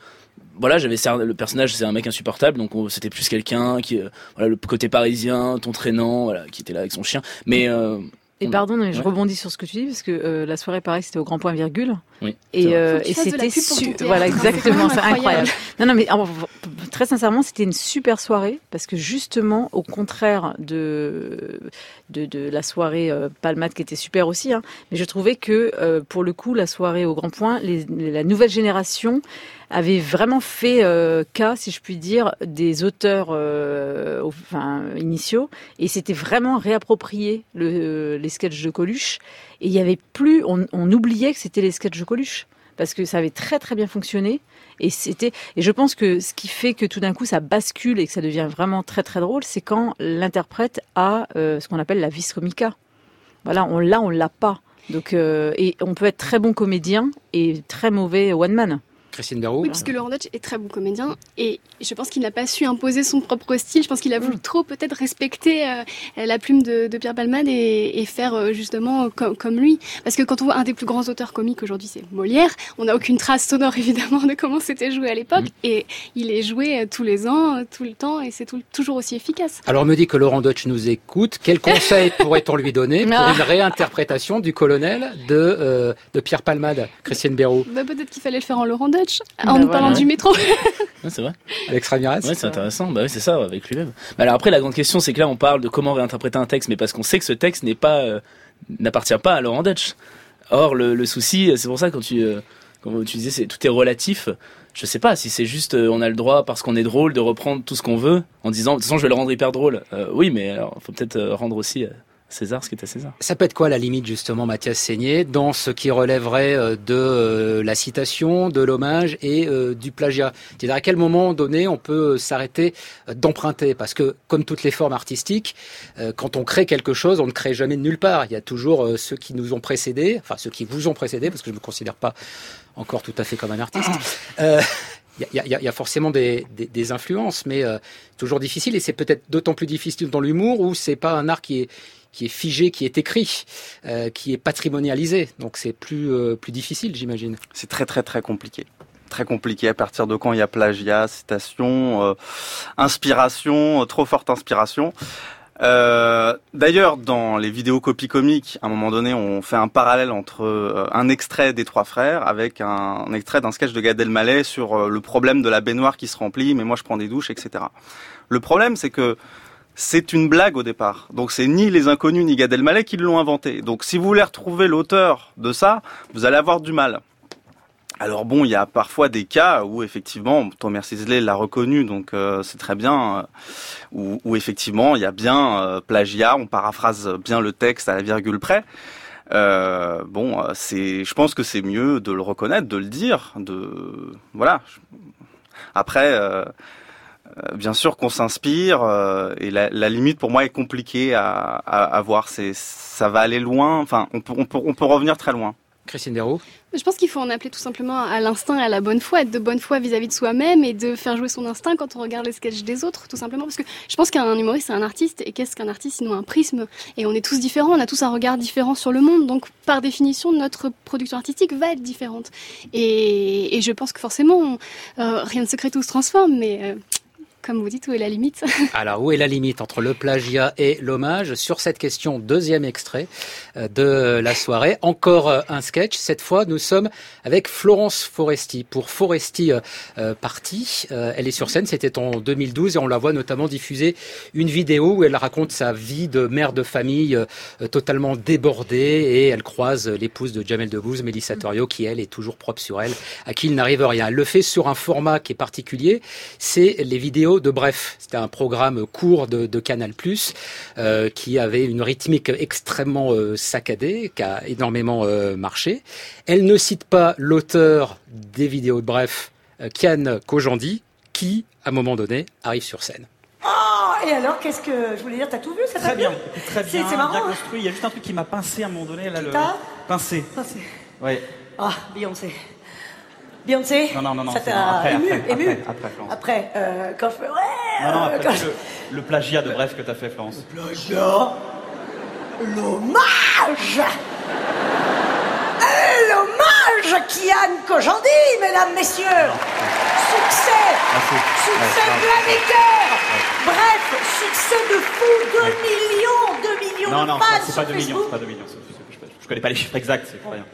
voilà, j'avais le personnage, c'est un mec insupportable, donc c'était plus quelqu'un qui, voilà, le côté parisien, ton traînant, voilà, qui était là avec son chien. Mais et pardon, je rebondis sur ce que tu dis parce que euh, la soirée, pareil, c'était au grand point virgule. Oui. Et, euh, et c'était voilà exactement, c'est incroyable. Non, non, mais très sincèrement, c'était une super soirée parce que justement, au contraire de de, la soirée euh, qui était super aussi, hein, mais je trouvais que euh, pour le coup, la soirée au grand point, la nouvelle génération avait vraiment fait euh, cas, si je puis dire, des auteurs euh, initiaux, et c'était vraiment réapproprié le, les sketchs de Coluche. Et il y avait plus, on, on oubliait que c'était les sketchs de Coluche parce que ça avait très très bien fonctionné et c'était et je pense que ce qui fait que tout d'un coup ça bascule et que ça devient vraiment très très drôle, c'est quand l'interprète a euh, ce qu'on appelle la vis comica. Voilà, on l'a, on l'a pas. Donc et on peut être très bon comédien et très mauvais one man. Christine Berraud. Oui, puisque Laurent Dutch est très bon comédien et je pense qu'il n'a pas su imposer son propre style. Je pense qu'il a voulu mm. trop peut-être respecter euh, la plume de, Pierre Palmade et, faire euh, justement comme, lui. Parce que quand on voit un des plus grands auteurs comiques aujourd'hui, c'est Molière, on n'a aucune trace sonore évidemment de comment c'était joué à l'époque mm. et il est joué euh, tous les ans, tout le temps et c'est toujours aussi efficace. Alors on me dit que Laurent Dutch nous écoute. Quel conseil pourrait-on lui donner pour une réinterprétation du colonel de, de Pierre Palmade, Christiane Béraud bah, Peut-être qu'il fallait le faire en Laurent Dutch, en bah nous parlant du métro. c'est vrai. Alex Ramirez Ouais, c'est intéressant. Bah oui, c'est ça, avec lui-même. Mais alors après, la grande question, c'est que là, on parle de comment réinterpréter un texte, mais parce qu'on sait que ce texte n'est pas, euh, n'appartient pas à Laurent Dutch. Or, le, souci, c'est pour ça quand tu, euh, quand tu disais, c'est tout est relatif. Je sais pas si c'est juste, euh, on a le droit parce qu'on est drôle de reprendre tout ce qu'on veut en disant, de toute façon, je vais le rendre hyper drôle. oui, mais alors, faut peut-être rendre aussi César ce qui est à César. Ça peut être quoi la limite justement, Mathias Seigné, dans ce qui relèverait euh, de euh, la citation, de l'hommage et euh, du plagiat? C'est-à-dire à quel moment donné on peut s'arrêter d'emprunter? Parce que comme toutes les formes artistiques, quand on crée quelque chose, on ne crée jamais de nulle part. Il y a toujours ceux qui nous ont précédés, enfin ceux qui vous ont précédés, parce que je ne me considère pas encore tout à fait comme un artiste. il y, a, forcément des, influences, mais toujours difficile. Et c'est peut-être d'autant plus difficile dans l'humour où c'est pas un art qui est qui est figé, qui est écrit, euh, qui est patrimonialisé. Donc c'est plus, euh, plus difficile, j'imagine. C'est très très très compliqué. Très compliqué à partir de quand il y a plagiat, citation, euh, inspiration, trop forte inspiration. D'ailleurs, dans les vidéos copies comiques, à un moment donné, on fait un parallèle entre un extrait des Trois Frères avec un, extrait d'un sketch de Gad Elmaleh sur le problème de la baignoire qui se remplit, mais moi je prends des douches, etc. Le problème, c'est que c'est une blague au départ. Donc c'est ni les inconnus ni Gad Elmaleh qui l'ont inventé. Donc si vous voulez retrouver l'auteur de ça, vous allez avoir du mal. Alors bon, il y a parfois des cas où effectivement, Thomas Sisley l'a reconnu, donc euh, c'est très bien, euh, où, effectivement il y a bien euh, plagiat, on paraphrase bien le texte à la virgule près. bon, c'est, je pense que c'est mieux de le reconnaître, de le dire, de voilà. Après, euh, bien sûr qu'on s'inspire euh, et la, limite pour moi est compliquée à, à, voir. C'est ça va aller loin. Enfin, on peut, on peut, on peut revenir très loin. Christine Desroux Je pense qu'il faut en appeler tout simplement à l'instinct et à la bonne foi, être de bonne foi vis-à-vis de soi-même et de faire jouer son instinct quand on regarde les sketchs des autres, tout simplement. Parce que je pense qu'un humoriste, c'est un artiste. Et qu'est-ce qu'un artiste sinon un prisme? Et on est tous différents, on a tous un regard différent sur le monde. Donc, par définition, notre production artistique va être différente. Et, je pense que forcément, euh, rien de secret, tout se transforme. Mais comme vous dites, où est la limite? Alors, où est la limite entre le plagiat et l'hommage? Sur cette question, deuxième extrait euh, de la soirée. Encore euh, un sketch. Cette fois, nous sommes avec Florence Foresti. Pour Foresti euh, Party, elle est sur scène. C'était en 2012 et on la voit notamment diffuser une vidéo où elle raconte sa vie de mère de famille totalement débordée et elle croise l'épouse de Jamel Debbouze, Mélissa Torio, qui elle est toujours propre sur elle, à qui il n'arrive rien. Elle le fait sur un format qui est particulier. C'est les vidéos de Bref. C'était un programme court de, Canal+, euh, qui avait une rythmique extrêmement euh, saccadée, qui a énormément euh, marché. Elle ne cite pas l'auteur des vidéos de Bref, Kian Kojandi, qui, à un moment donné, arrive sur scène. Oh, et alors, qu'est-ce que je voulais dire T'as tout vu ça Très bien, très bien, c'est, marrant, bien construit. Il y a juste un truc qui m'a pincé à un moment donné, là, le pincé. Pincé. Oui. Ah, Beyoncé. Beyoncé Non, non, non, non. Ça t'a ému, après, ému Après, après, Florence. Après, euh, quand je fais. Ouais Non, non, après, le, plagiat de Bref que t'as fait, Florence. Le plagiat L'hommage L'hommage Kian Kojandi, mesdames, messieurs Succès Succès planétaire Bref, succès de fou 2 millions 2 millions non, de non, fans c'est pas 2 millions, c'est pas 2 millions. Je, je connais pas les chiffres exacts, c'est pas rien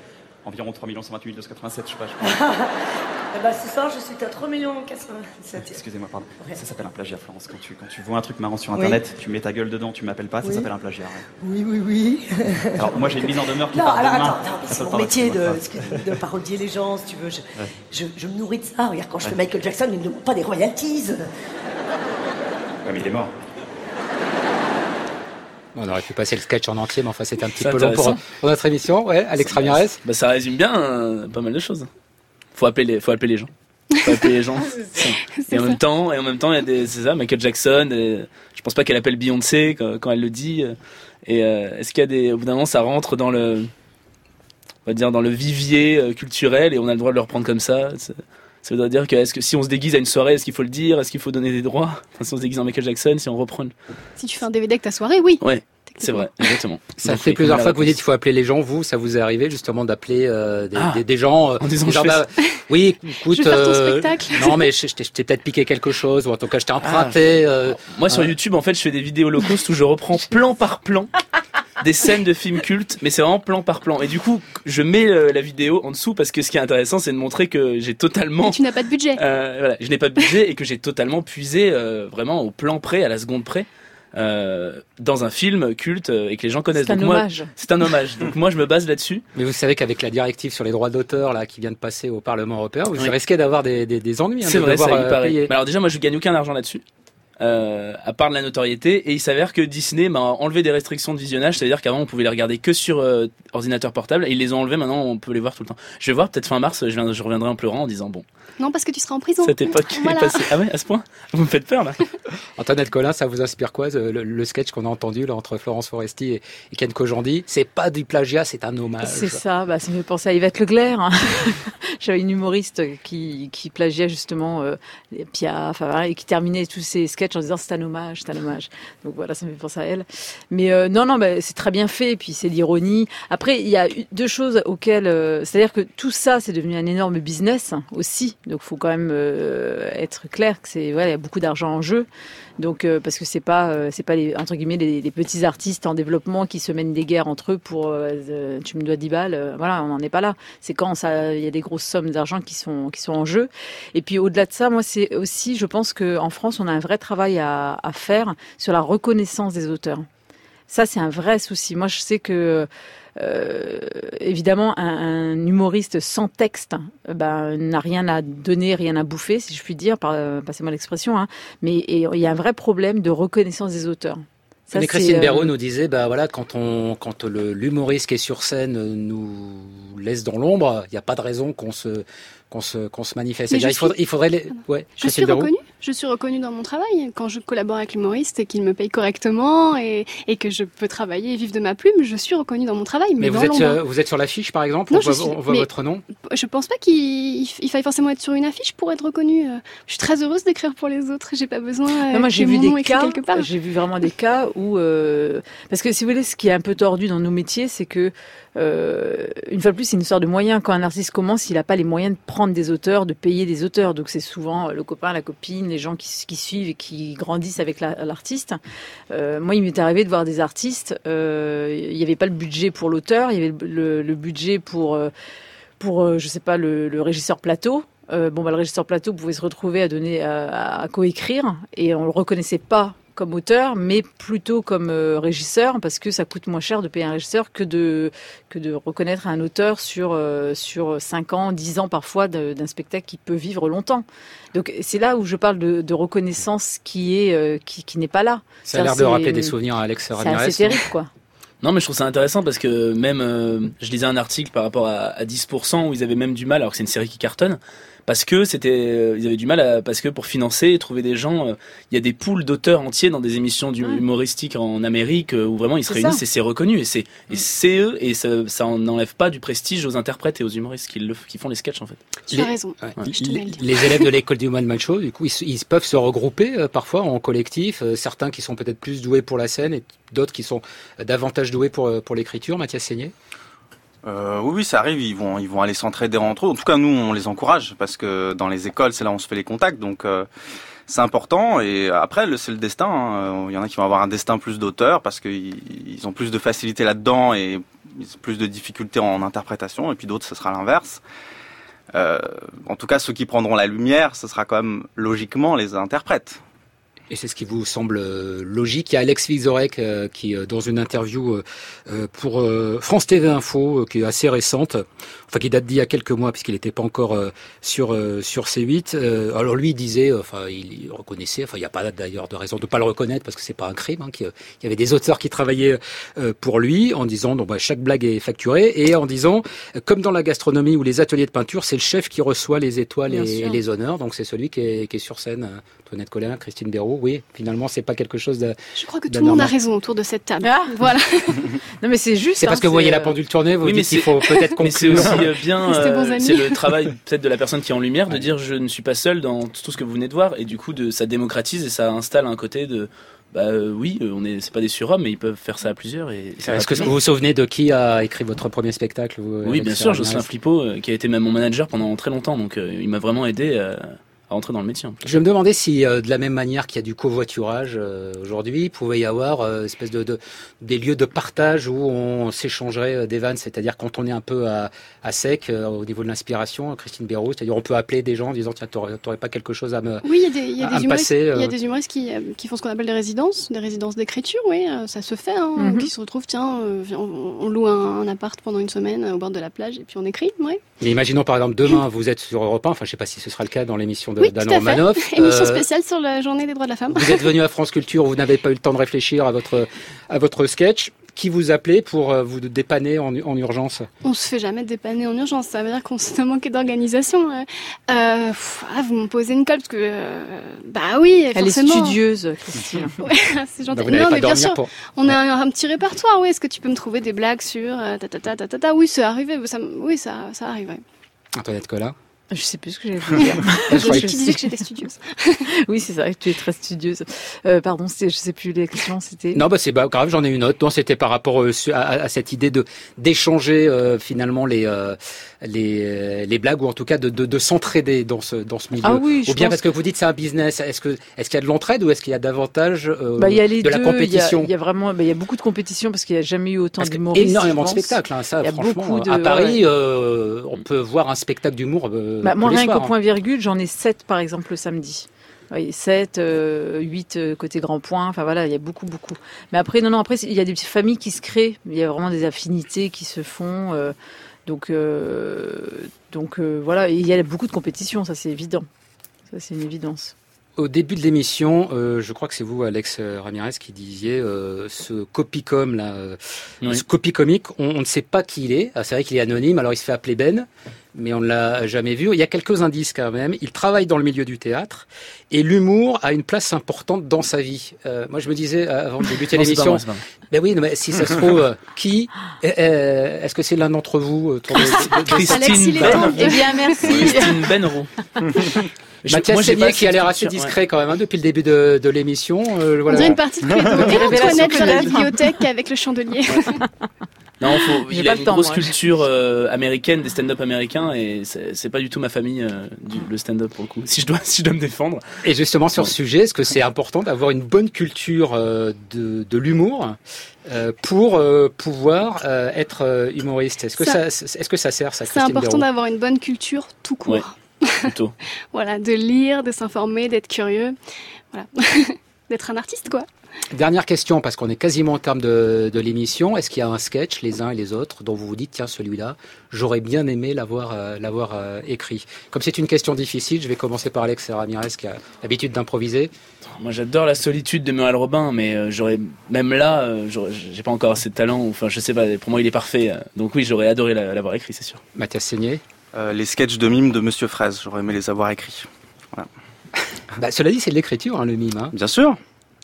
environ 3 128 287, je sais pas. Je eh ben, ce soir, je suis à 3 497. Excusez-moi, pardon. Ça s'appelle un plagiat, Florence. Quand tu, quand tu vois un truc marrant sur Internet, tu mets ta gueule dedans, tu m'appelles pas, ça s'appelle un plagiat. Oui, oui, oui. alors, moi, j'ai une mise en demeure qui non, part alors, demain. Attends, c'est mon métier de, de, parodier les gens, si tu veux. Je, je, me nourris de ça. Regarde, quand je fais Michael Jackson, il ne demande pas des royalties. Ouais, mais il est mort. On aurait pu passer le sketch en entier, mais enfin c'était un petit peu long pour, notre émission. Ouais, Alex Ramirez. Bah, ça résume bien euh, pas mal de choses. Faut appeler les, faut appeler les gens. Faut appeler les gens. et en même temps, et en même temps, il y a des, c'est ça, Michael Jackson. Et, je pense pas qu'elle appelle Beyoncé quand, elle le dit. Et euh, est-ce qu'il y a des, au bout d'un moment, ça rentre dans le, on va dire dans le vivier euh, culturel et on a le droit de le reprendre comme ça? Ça veut dire que, est-ce que si on se déguise à une soirée, est-ce qu'il faut le dire? Est-ce qu'il faut donner des droits? Enfin, Si on se déguise en Michael Jackson, si on reprend. Si tu fais un DVD avec ta soirée, oui. Ouais. C'est vrai, exactement. Ça fait plusieurs fois que vous dites qu'il faut appeler les gens. Vous, ça vous est arrivé justement d'appeler euh, des, ah. des, des, gens euh, en disant genre, bah, oui, écoute, je euh, spectacle. non mais je, je t'ai peut-être piqué quelque chose ou en tout cas je t'ai emprunté. Ah. Euh, Moi sur YouTube en fait je fais des vidéos low cost où je reprends plan par plan des scènes de films cultes, mais c'est vraiment plan par plan. Et du coup, je mets la vidéo en dessous parce que ce qui est intéressant, c'est de montrer que j'ai totalement. tu n'as pas de budget. Euh, voilà, je n'ai pas de budget et que j'ai totalement puisé vraiment au plan près, à la seconde près. Euh, dans un film culte euh, et que les gens connaissent. C'est un hommage. C'est un hommage. Donc moi, je me base là-dessus. Mais vous savez qu'avec la directive sur les droits d'auteur là qui vient de passer au Parlement européen, vous risquez d'avoir des, des, des, ennuis. Hein, c'est vrai, ça y paraît. alors déjà, moi, je gagne aucun argent là-dessus. Euh, à part de la notoriété. Et il s'avère que Disney m'a enlevé des restrictions de visionnage, c'est-à-dire qu'avant on pouvait les regarder que sur euh, ordinateur portable, et ils les ont enlevés. Maintenant, on peut les voir tout le temps. Je vais voir peut-être fin mars, je, je reviendrai en pleurant en disant bon. Non, parce que tu seras en prison. Cette époque est passée. Ah ouais, à ce point? Vous me faites peur là. Antoinette Collin, ça vous inspire quoi le, sketch qu'on a entendu là entre Florence Foresti et, Ken Kojandi? C'est pas du plagiat, c'est un hommage. C'est ça. Bah, ça me fait penser à Yvette Leclerc. Hein. J'avais une humoriste qui, qui plagiait justement euh, Piaf, et qui terminait tous ses sketchs en disant c'est un hommage c'est un hommage. Donc voilà, ça me fait penser à elle. Mais euh, non, non, bah, c'est très bien fait. Et puis c'est l'ironie. Après, il y a deux choses auxquelles, euh, c'est-à-dire que tout ça, c'est devenu un énorme business aussi. Donc il faut quand même euh, être clair que c'est, voilà, il y a beaucoup d'argent en jeu. Donc euh, parce que c'est pas euh, c'est pas les entre guillemets les, petits artistes en développement qui se mènent des guerres entre eux pour euh, tu me dois 10 balles voilà on n'en est pas là. C'est quand ça il y a des grosses sommes d'argent qui sont qui sont en jeu. Et puis au-delà de ça moi c'est aussi je pense que en France on a un vrai travail à, à faire sur la reconnaissance des auteurs. Ça c'est un vrai souci. Moi je sais que euh, évidemment, un, humoriste sans texte ben, n'a rien à donner, rien à bouffer, si je puis dire, euh, passez-moi l'expression. Hein. mais il y a un vrai problème de reconnaissance des auteurs. Ça, mais Christine Béraud euh, nous disait, bah voilà, quand on, quand l'humoriste qui est sur scène nous laisse dans l'ombre, il n'y a pas de raison qu'on se, qu'on se, qu'on se manifeste. Il, faudrait, il faudrait les... ouais, je suis reconnue. Je suis reconnue dans mon travail. Quand je collabore avec l'humoriste et qu'il me paye correctement et, et, que je peux travailler et vivre de ma plume, je suis reconnue dans mon travail. Mais, vous, êtes, euh, vous êtes sur l'affiche, par exemple? On voit, votre nom? Je pense pas qu'il faille forcément être sur une affiche pour être reconnue. Je suis très heureuse d'écrire pour les autres. J'ai pas besoin. Non, moi, j'ai vu des cas. Quelque part. J'ai vu vraiment des cas où, euh, parce que si vous voulez, ce qui est un peu tordu dans nos métiers, c'est que euh, une fois de plus, c'est une histoire de moyens. Quand un artiste commence, il n'a pas les moyens de prendre des auteurs, de payer des auteurs. Donc c'est souvent le copain, la copine, les gens qui, suivent et qui grandissent avec l'artiste. Euh, moi, il m'est arrivé de voir des artistes. Euh, il n'y avait pas le budget pour l'auteur, il y avait le, budget pour, euh, pour euh, je sais pas, le, régisseur plateau. Euh, bon, bah, le régisseur plateau pouvait se retrouver à donner à, à coécrire et on le reconnaissait pas comme auteur, mais plutôt comme euh, régisseur, parce que ça coûte moins cher de payer un régisseur que de, que de reconnaître un auteur sur, euh, sur 5 ans, 10 ans parfois d'un spectacle qui peut vivre longtemps. Donc c'est là où je parle de, de reconnaissance qui est euh, qui, qui n'est pas là. Ça a l'air de rappeler des souvenirs à Alex Ramirez. C'est terrible, quoi. Non, mais je trouve ça intéressant parce que même, je lisais un article par rapport à, à 10% où ils avaient même du mal, alors que c'est une série qui cartonne, parce que c'était euh, ils avaient du mal à, parce que pour financer et trouver des gens euh, il y a des poules d'auteurs entiers dans des émissions du, humoristiques en Amérique euh, où vraiment ils se réunissent et c'est reconnu. Et c'est et c'est eux et ça, ça n'enlève pas du prestige aux interprètes et aux humoristes qui, le, qui font les sketchs en fait. Tu as raison. les, élèves de l'école du One Man Show du coup ils, ils peuvent se regrouper parfois en collectif certains qui sont peut-être plus doués pour la scène et d'autres qui sont davantage doués pour pour l'écriture. Mathias Seigné? Euh, oui, oui, ça arrive. Ils vont, ils vont aller s'entraider entre eux. En tout cas, nous, on les encourage parce que dans les écoles, c'est là où on se fait les contacts. Donc, euh, c'est important. Et après, c'est le destin. Hein. Il y en a qui vont avoir un destin plus d'auteur parce qu'ils ont plus de facilité là-dedans et plus de difficultés en interprétation. Et puis d'autres, ce sera l'inverse. Euh, en tout cas, ceux qui prendront la lumière, ce sera quand même logiquement les interprètes. Et c'est ce qui vous semble euh, logique. Il y a Alex Vizorek euh, qui, euh, dans une interview pour France TV Info, qui est assez récente, enfin qui date d'il y a quelques mois puisqu'il n'était pas encore sur sur C8. alors lui il disait, enfin il reconnaissait, enfin il n'y a pas d'ailleurs de raison de pas le reconnaître parce que c'est pas un crime, hein, qu'il y avait des auteurs qui travaillaient pour lui en disant donc bah, chaque blague est facturée et en disant comme dans la gastronomie ou les ateliers de peinture, c'est le chef qui reçoit les étoiles et, les honneurs, donc c'est celui qui est, qui est sur scène. Antoinette Collin, Christine Béraud. Oui, finalement, c'est pas quelque chose de. Je crois que tout le monde a raison autour de cette table. Ah. Voilà. non, mais c'est juste. C'est parce hein, que vous voyez la pendule tourner, vous oui, dites qu'il faut peut-être conclure. c'est aussi bien. c'est le travail peut-être de la personne qui est en lumière de dire je ne suis pas seul dans tout ce que vous venez de voir et du coup de ça démocratise et ça installe un côté de bah euh, oui, euh, on est, c'est pas des surhommes, mais ils peuvent faire ça à plusieurs. Et Est-ce que vous vous souvenez de qui a écrit votre premier spectacle Oui, bien sûr, Jocelyn Flippo, euh, qui a été même mon manager pendant très longtemps, donc il m'a vraiment aidé à rentrer dans le métier. Je me demandais si, euh, de la même manière qu'il y a du covoiturage euh, aujourd'hui, il pouvait y avoir euh, espèce de, de, des lieux de partage où on s'échangerait des vannes, c'est-à-dire quand on est un peu à, à sec au niveau de l'inspiration, Christine Béraud, c'est-à-dire on peut appeler des gens en disant tiens, t'aurais pas quelque chose à me Oui, il y a des, y a des humoristes, il y a des humoristes qui, qui font ce qu'on appelle des résidences, des résidences d'écriture, oui, ça se fait, hein, mhm. qui se retrouvent, tiens, on, loue un, appart pendant une semaine au bord de la plage et puis on écrit, oui. Mais imaginons par exemple demain, vous êtes sur Europe 1, enfin je sais pas si ce sera le cas dans l'émission de oui, Manoff. Émission euh, spéciale sur la journée des droits de la femme. Vous êtes venu à France Culture, vous n'avez pas eu le temps de réfléchir à votre, à votre sketch qui vous appelait pour euh, vous dépanner en, en, urgence? On se fait jamais dépanner en urgence. Ça veut dire qu'on se manqué d'organisation. Euh, ah, vous me posez une colle parce que euh, bah oui, elle est studieuse, Christine. c'est gentil. Bah, non, mais bien sûr, on a un, petit répertoire. Oui, est-ce que tu peux me trouver des blagues sur ta ta ta ta ta, Oui, c'est arrivé. Ça, oui, ça, ça arrive. Antoinette Collat je sais plus ce que j'allais dire. je tu disais que j'étais studieuse. oui, c'est vrai que tu es très studieuse. Euh, pardon, je sais plus les questions. C'était. Non, bah c'est pas grave. J'en ai une autre. Non, c'était par rapport euh, à, à, cette idée de d'échanger euh, finalement les les les blagues ou en tout cas de de, de s'entraider dans ce dans ce milieu. Ah oui, ou bien parce que vous dites c'est un business. Est-ce que est-ce qu'il y a de l'entraide ou est-ce qu'il y a davantage bah, y a les de la compétition Il y, a vraiment bah, il y a beaucoup de compétition parce qu'il n'y a jamais eu autant d'humoristes. Énormément de spectacles. Hein, ça, franchement, de, à Paris, on peut voir un spectacle d'humour. Bah, moi, rien qu'au point virgule, j'en ai 7 par exemple le samedi. Oui, 7, 8 euh, côté grand point, enfin voilà, il y a beaucoup, beaucoup. Mais après, non, non, après, il y a des petites familles qui se créent, il y a vraiment des affinités qui se font. Euh, donc, euh, donc voilà, il y a beaucoup de compétition, ça c'est évident. Ça c'est une évidence. Au début de l'émission, je crois que c'est vous, Alex Ramirez, qui disiez ce copicom là, ce copy comique, on, on, ne sait pas qui il est. Ah, c'est vrai qu'il est anonyme, alors il se fait appeler Ben mais on ne l'a jamais vu. Il y a quelques indices quand même. Il travaille dans le milieu du théâtre et l'humour a une place importante dans sa vie. Euh, moi, je me disais euh, avant de débuter l'émission, ben oui, mais si ça se trouve, euh, qui Est-ce que c'est l'un d'entre vous Christine Ben. Eh bien, merci. Christine Benro. Mathias Seigné qui a l'air assez discret quand même hein, depuis le début de, de l'émission. Euh, voilà. On dirait une partie de Antoinette dans la bibliothèque avec le chandelier. Non, faut, il a une grosse culture euh, américaine, des stand-up américains, et c'est pas du tout ma famille, euh, du, le stand-up pour le coup, si je dois, si je dois me défendre. Et justement, sur ce sujet, est-ce que c'est important d'avoir une bonne culture euh, de, de l'humour pour pouvoir être humoriste? Est-ce que ça, est-ce que ça sert ça C'est important d'avoir une bonne culture tout court. Plutôt. voilà, de lire, de s'informer, d'être curieux, voilà, d'être un artiste quoi. Dernière question, parce qu'on est quasiment au terme de, de l'émission. Est-ce qu'il y a un sketch, les uns et les autres, dont vous vous dites, tiens, celui-là, j'aurais bien aimé l'avoir euh, l'avoir euh, écrit? Comme c'est une question difficile, je vais commencer par Alex Ramirez, qui a l'habitude d'improviser. Moi, j'adore la solitude de Muriel Robin, mais euh, j'aurais même là, j'ai pas encore assez de talent. Enfin, je sais pas. Pour moi, il est parfait. donc oui, j'aurais adoré l'avoir écrit, c'est sûr. Mathias Seigné Les sketchs de mime de Monsieur Fraise, j'aurais aimé les avoir écrits. Voilà. bah, cela dit, c'est de l'écriture, hein, le mime. Hein. Bien sûr.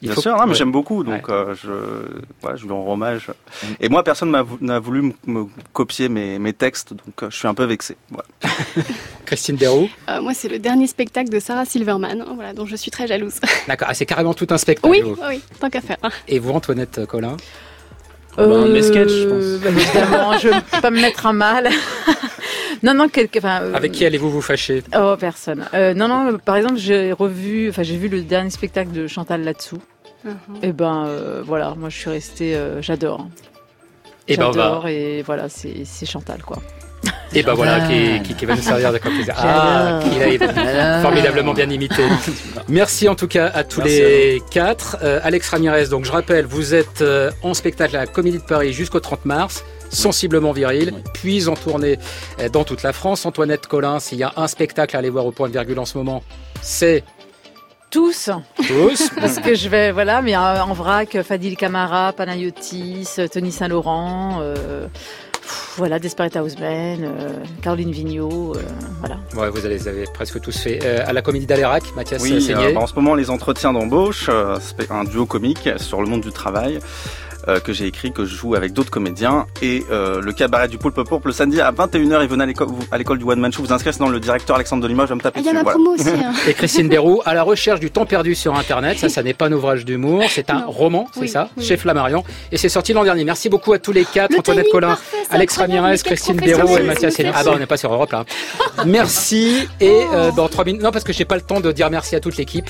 Bien sûr, non, mais j'aime beaucoup, donc euh, je, ouais, je lui rends hommage. Mm. Et moi, personne n'a voulu me copier mes, mes textes, donc euh, je suis un peu vexé. Voilà. Christine Béraud euh, Moi, c'est le dernier spectacle de Sarah Silverman, hein, voilà, dont je suis très jalouse. D'accord, ah, c'est carrément tout un spectacle. Oui, oui, tant qu'à faire. Et vous, Antoinette Collin bah, un de mes sketchs, je pense. Bah, évidemment, je ne peux pas me mettre un mal. Non, non, euh, Avec qui allez-vous vous fâcher? Oh, personne. Euh, non, non, par exemple, j'ai revu, enfin, j'ai vu le dernier spectacle de Chantal là-dessous. Uh-huh. Et eh ben, euh, voilà, moi, je suis restée, j'adore. Et ben, j'adore, et voilà, c'est Chantal, quoi. Et ben voilà, qui, qui, va nous servir de complément. Ah, qui a formidablement bien imité. Merci en tout cas à tous les quatre. Alex Ramirez, donc je rappelle, vous êtes en spectacle à la Comédie de Paris jusqu'au 30 mars sensiblement viril, puis en tournée euh, dans toute la France. Antoinette Collin, s'il y a un spectacle à aller voir au point de virgule en ce moment, c'est tous. Tous. Parce que je vais, voilà, mais en vrac, Fadil Camara, Panayotis, Tony Saint-Laurent. Euh, voilà, Desperate Houseman, Caroline Vigneault, voilà. Ouais, vous les avez presque tous fait. à la Comédie d'Alérac, Mathias Oui, en ce moment, les entretiens d'embauche, un duo comique sur le monde du travail. Euh, que j'ai écrit, que je joue avec d'autres comédiens. Et euh, le cabaret du Poulpe Pourpre le samedi à 21h. Et venez à l'école du One Man Show. Vous inscrivez dans le directeur Alexandre Delima. Je vais me taper Il y a ma promo aussi. Hein. Et Christine Béroux, à la recherche du temps perdu sur Internet. Ça, ça n'est pas un ouvrage d'humour. C'est un roman, c'est ça, chez Flammarion. Et c'est sorti l'an dernier. Merci beaucoup à tous les quatre. Antoinette Collin, Alex Ramirez, Christine Béroux et Mathias Hénin. Ah bah, on n'est pas sur Europe là. merci. Et euh, dans trois minutes, non, parce que j'ai pas le temps de dire merci à toute l'équipe.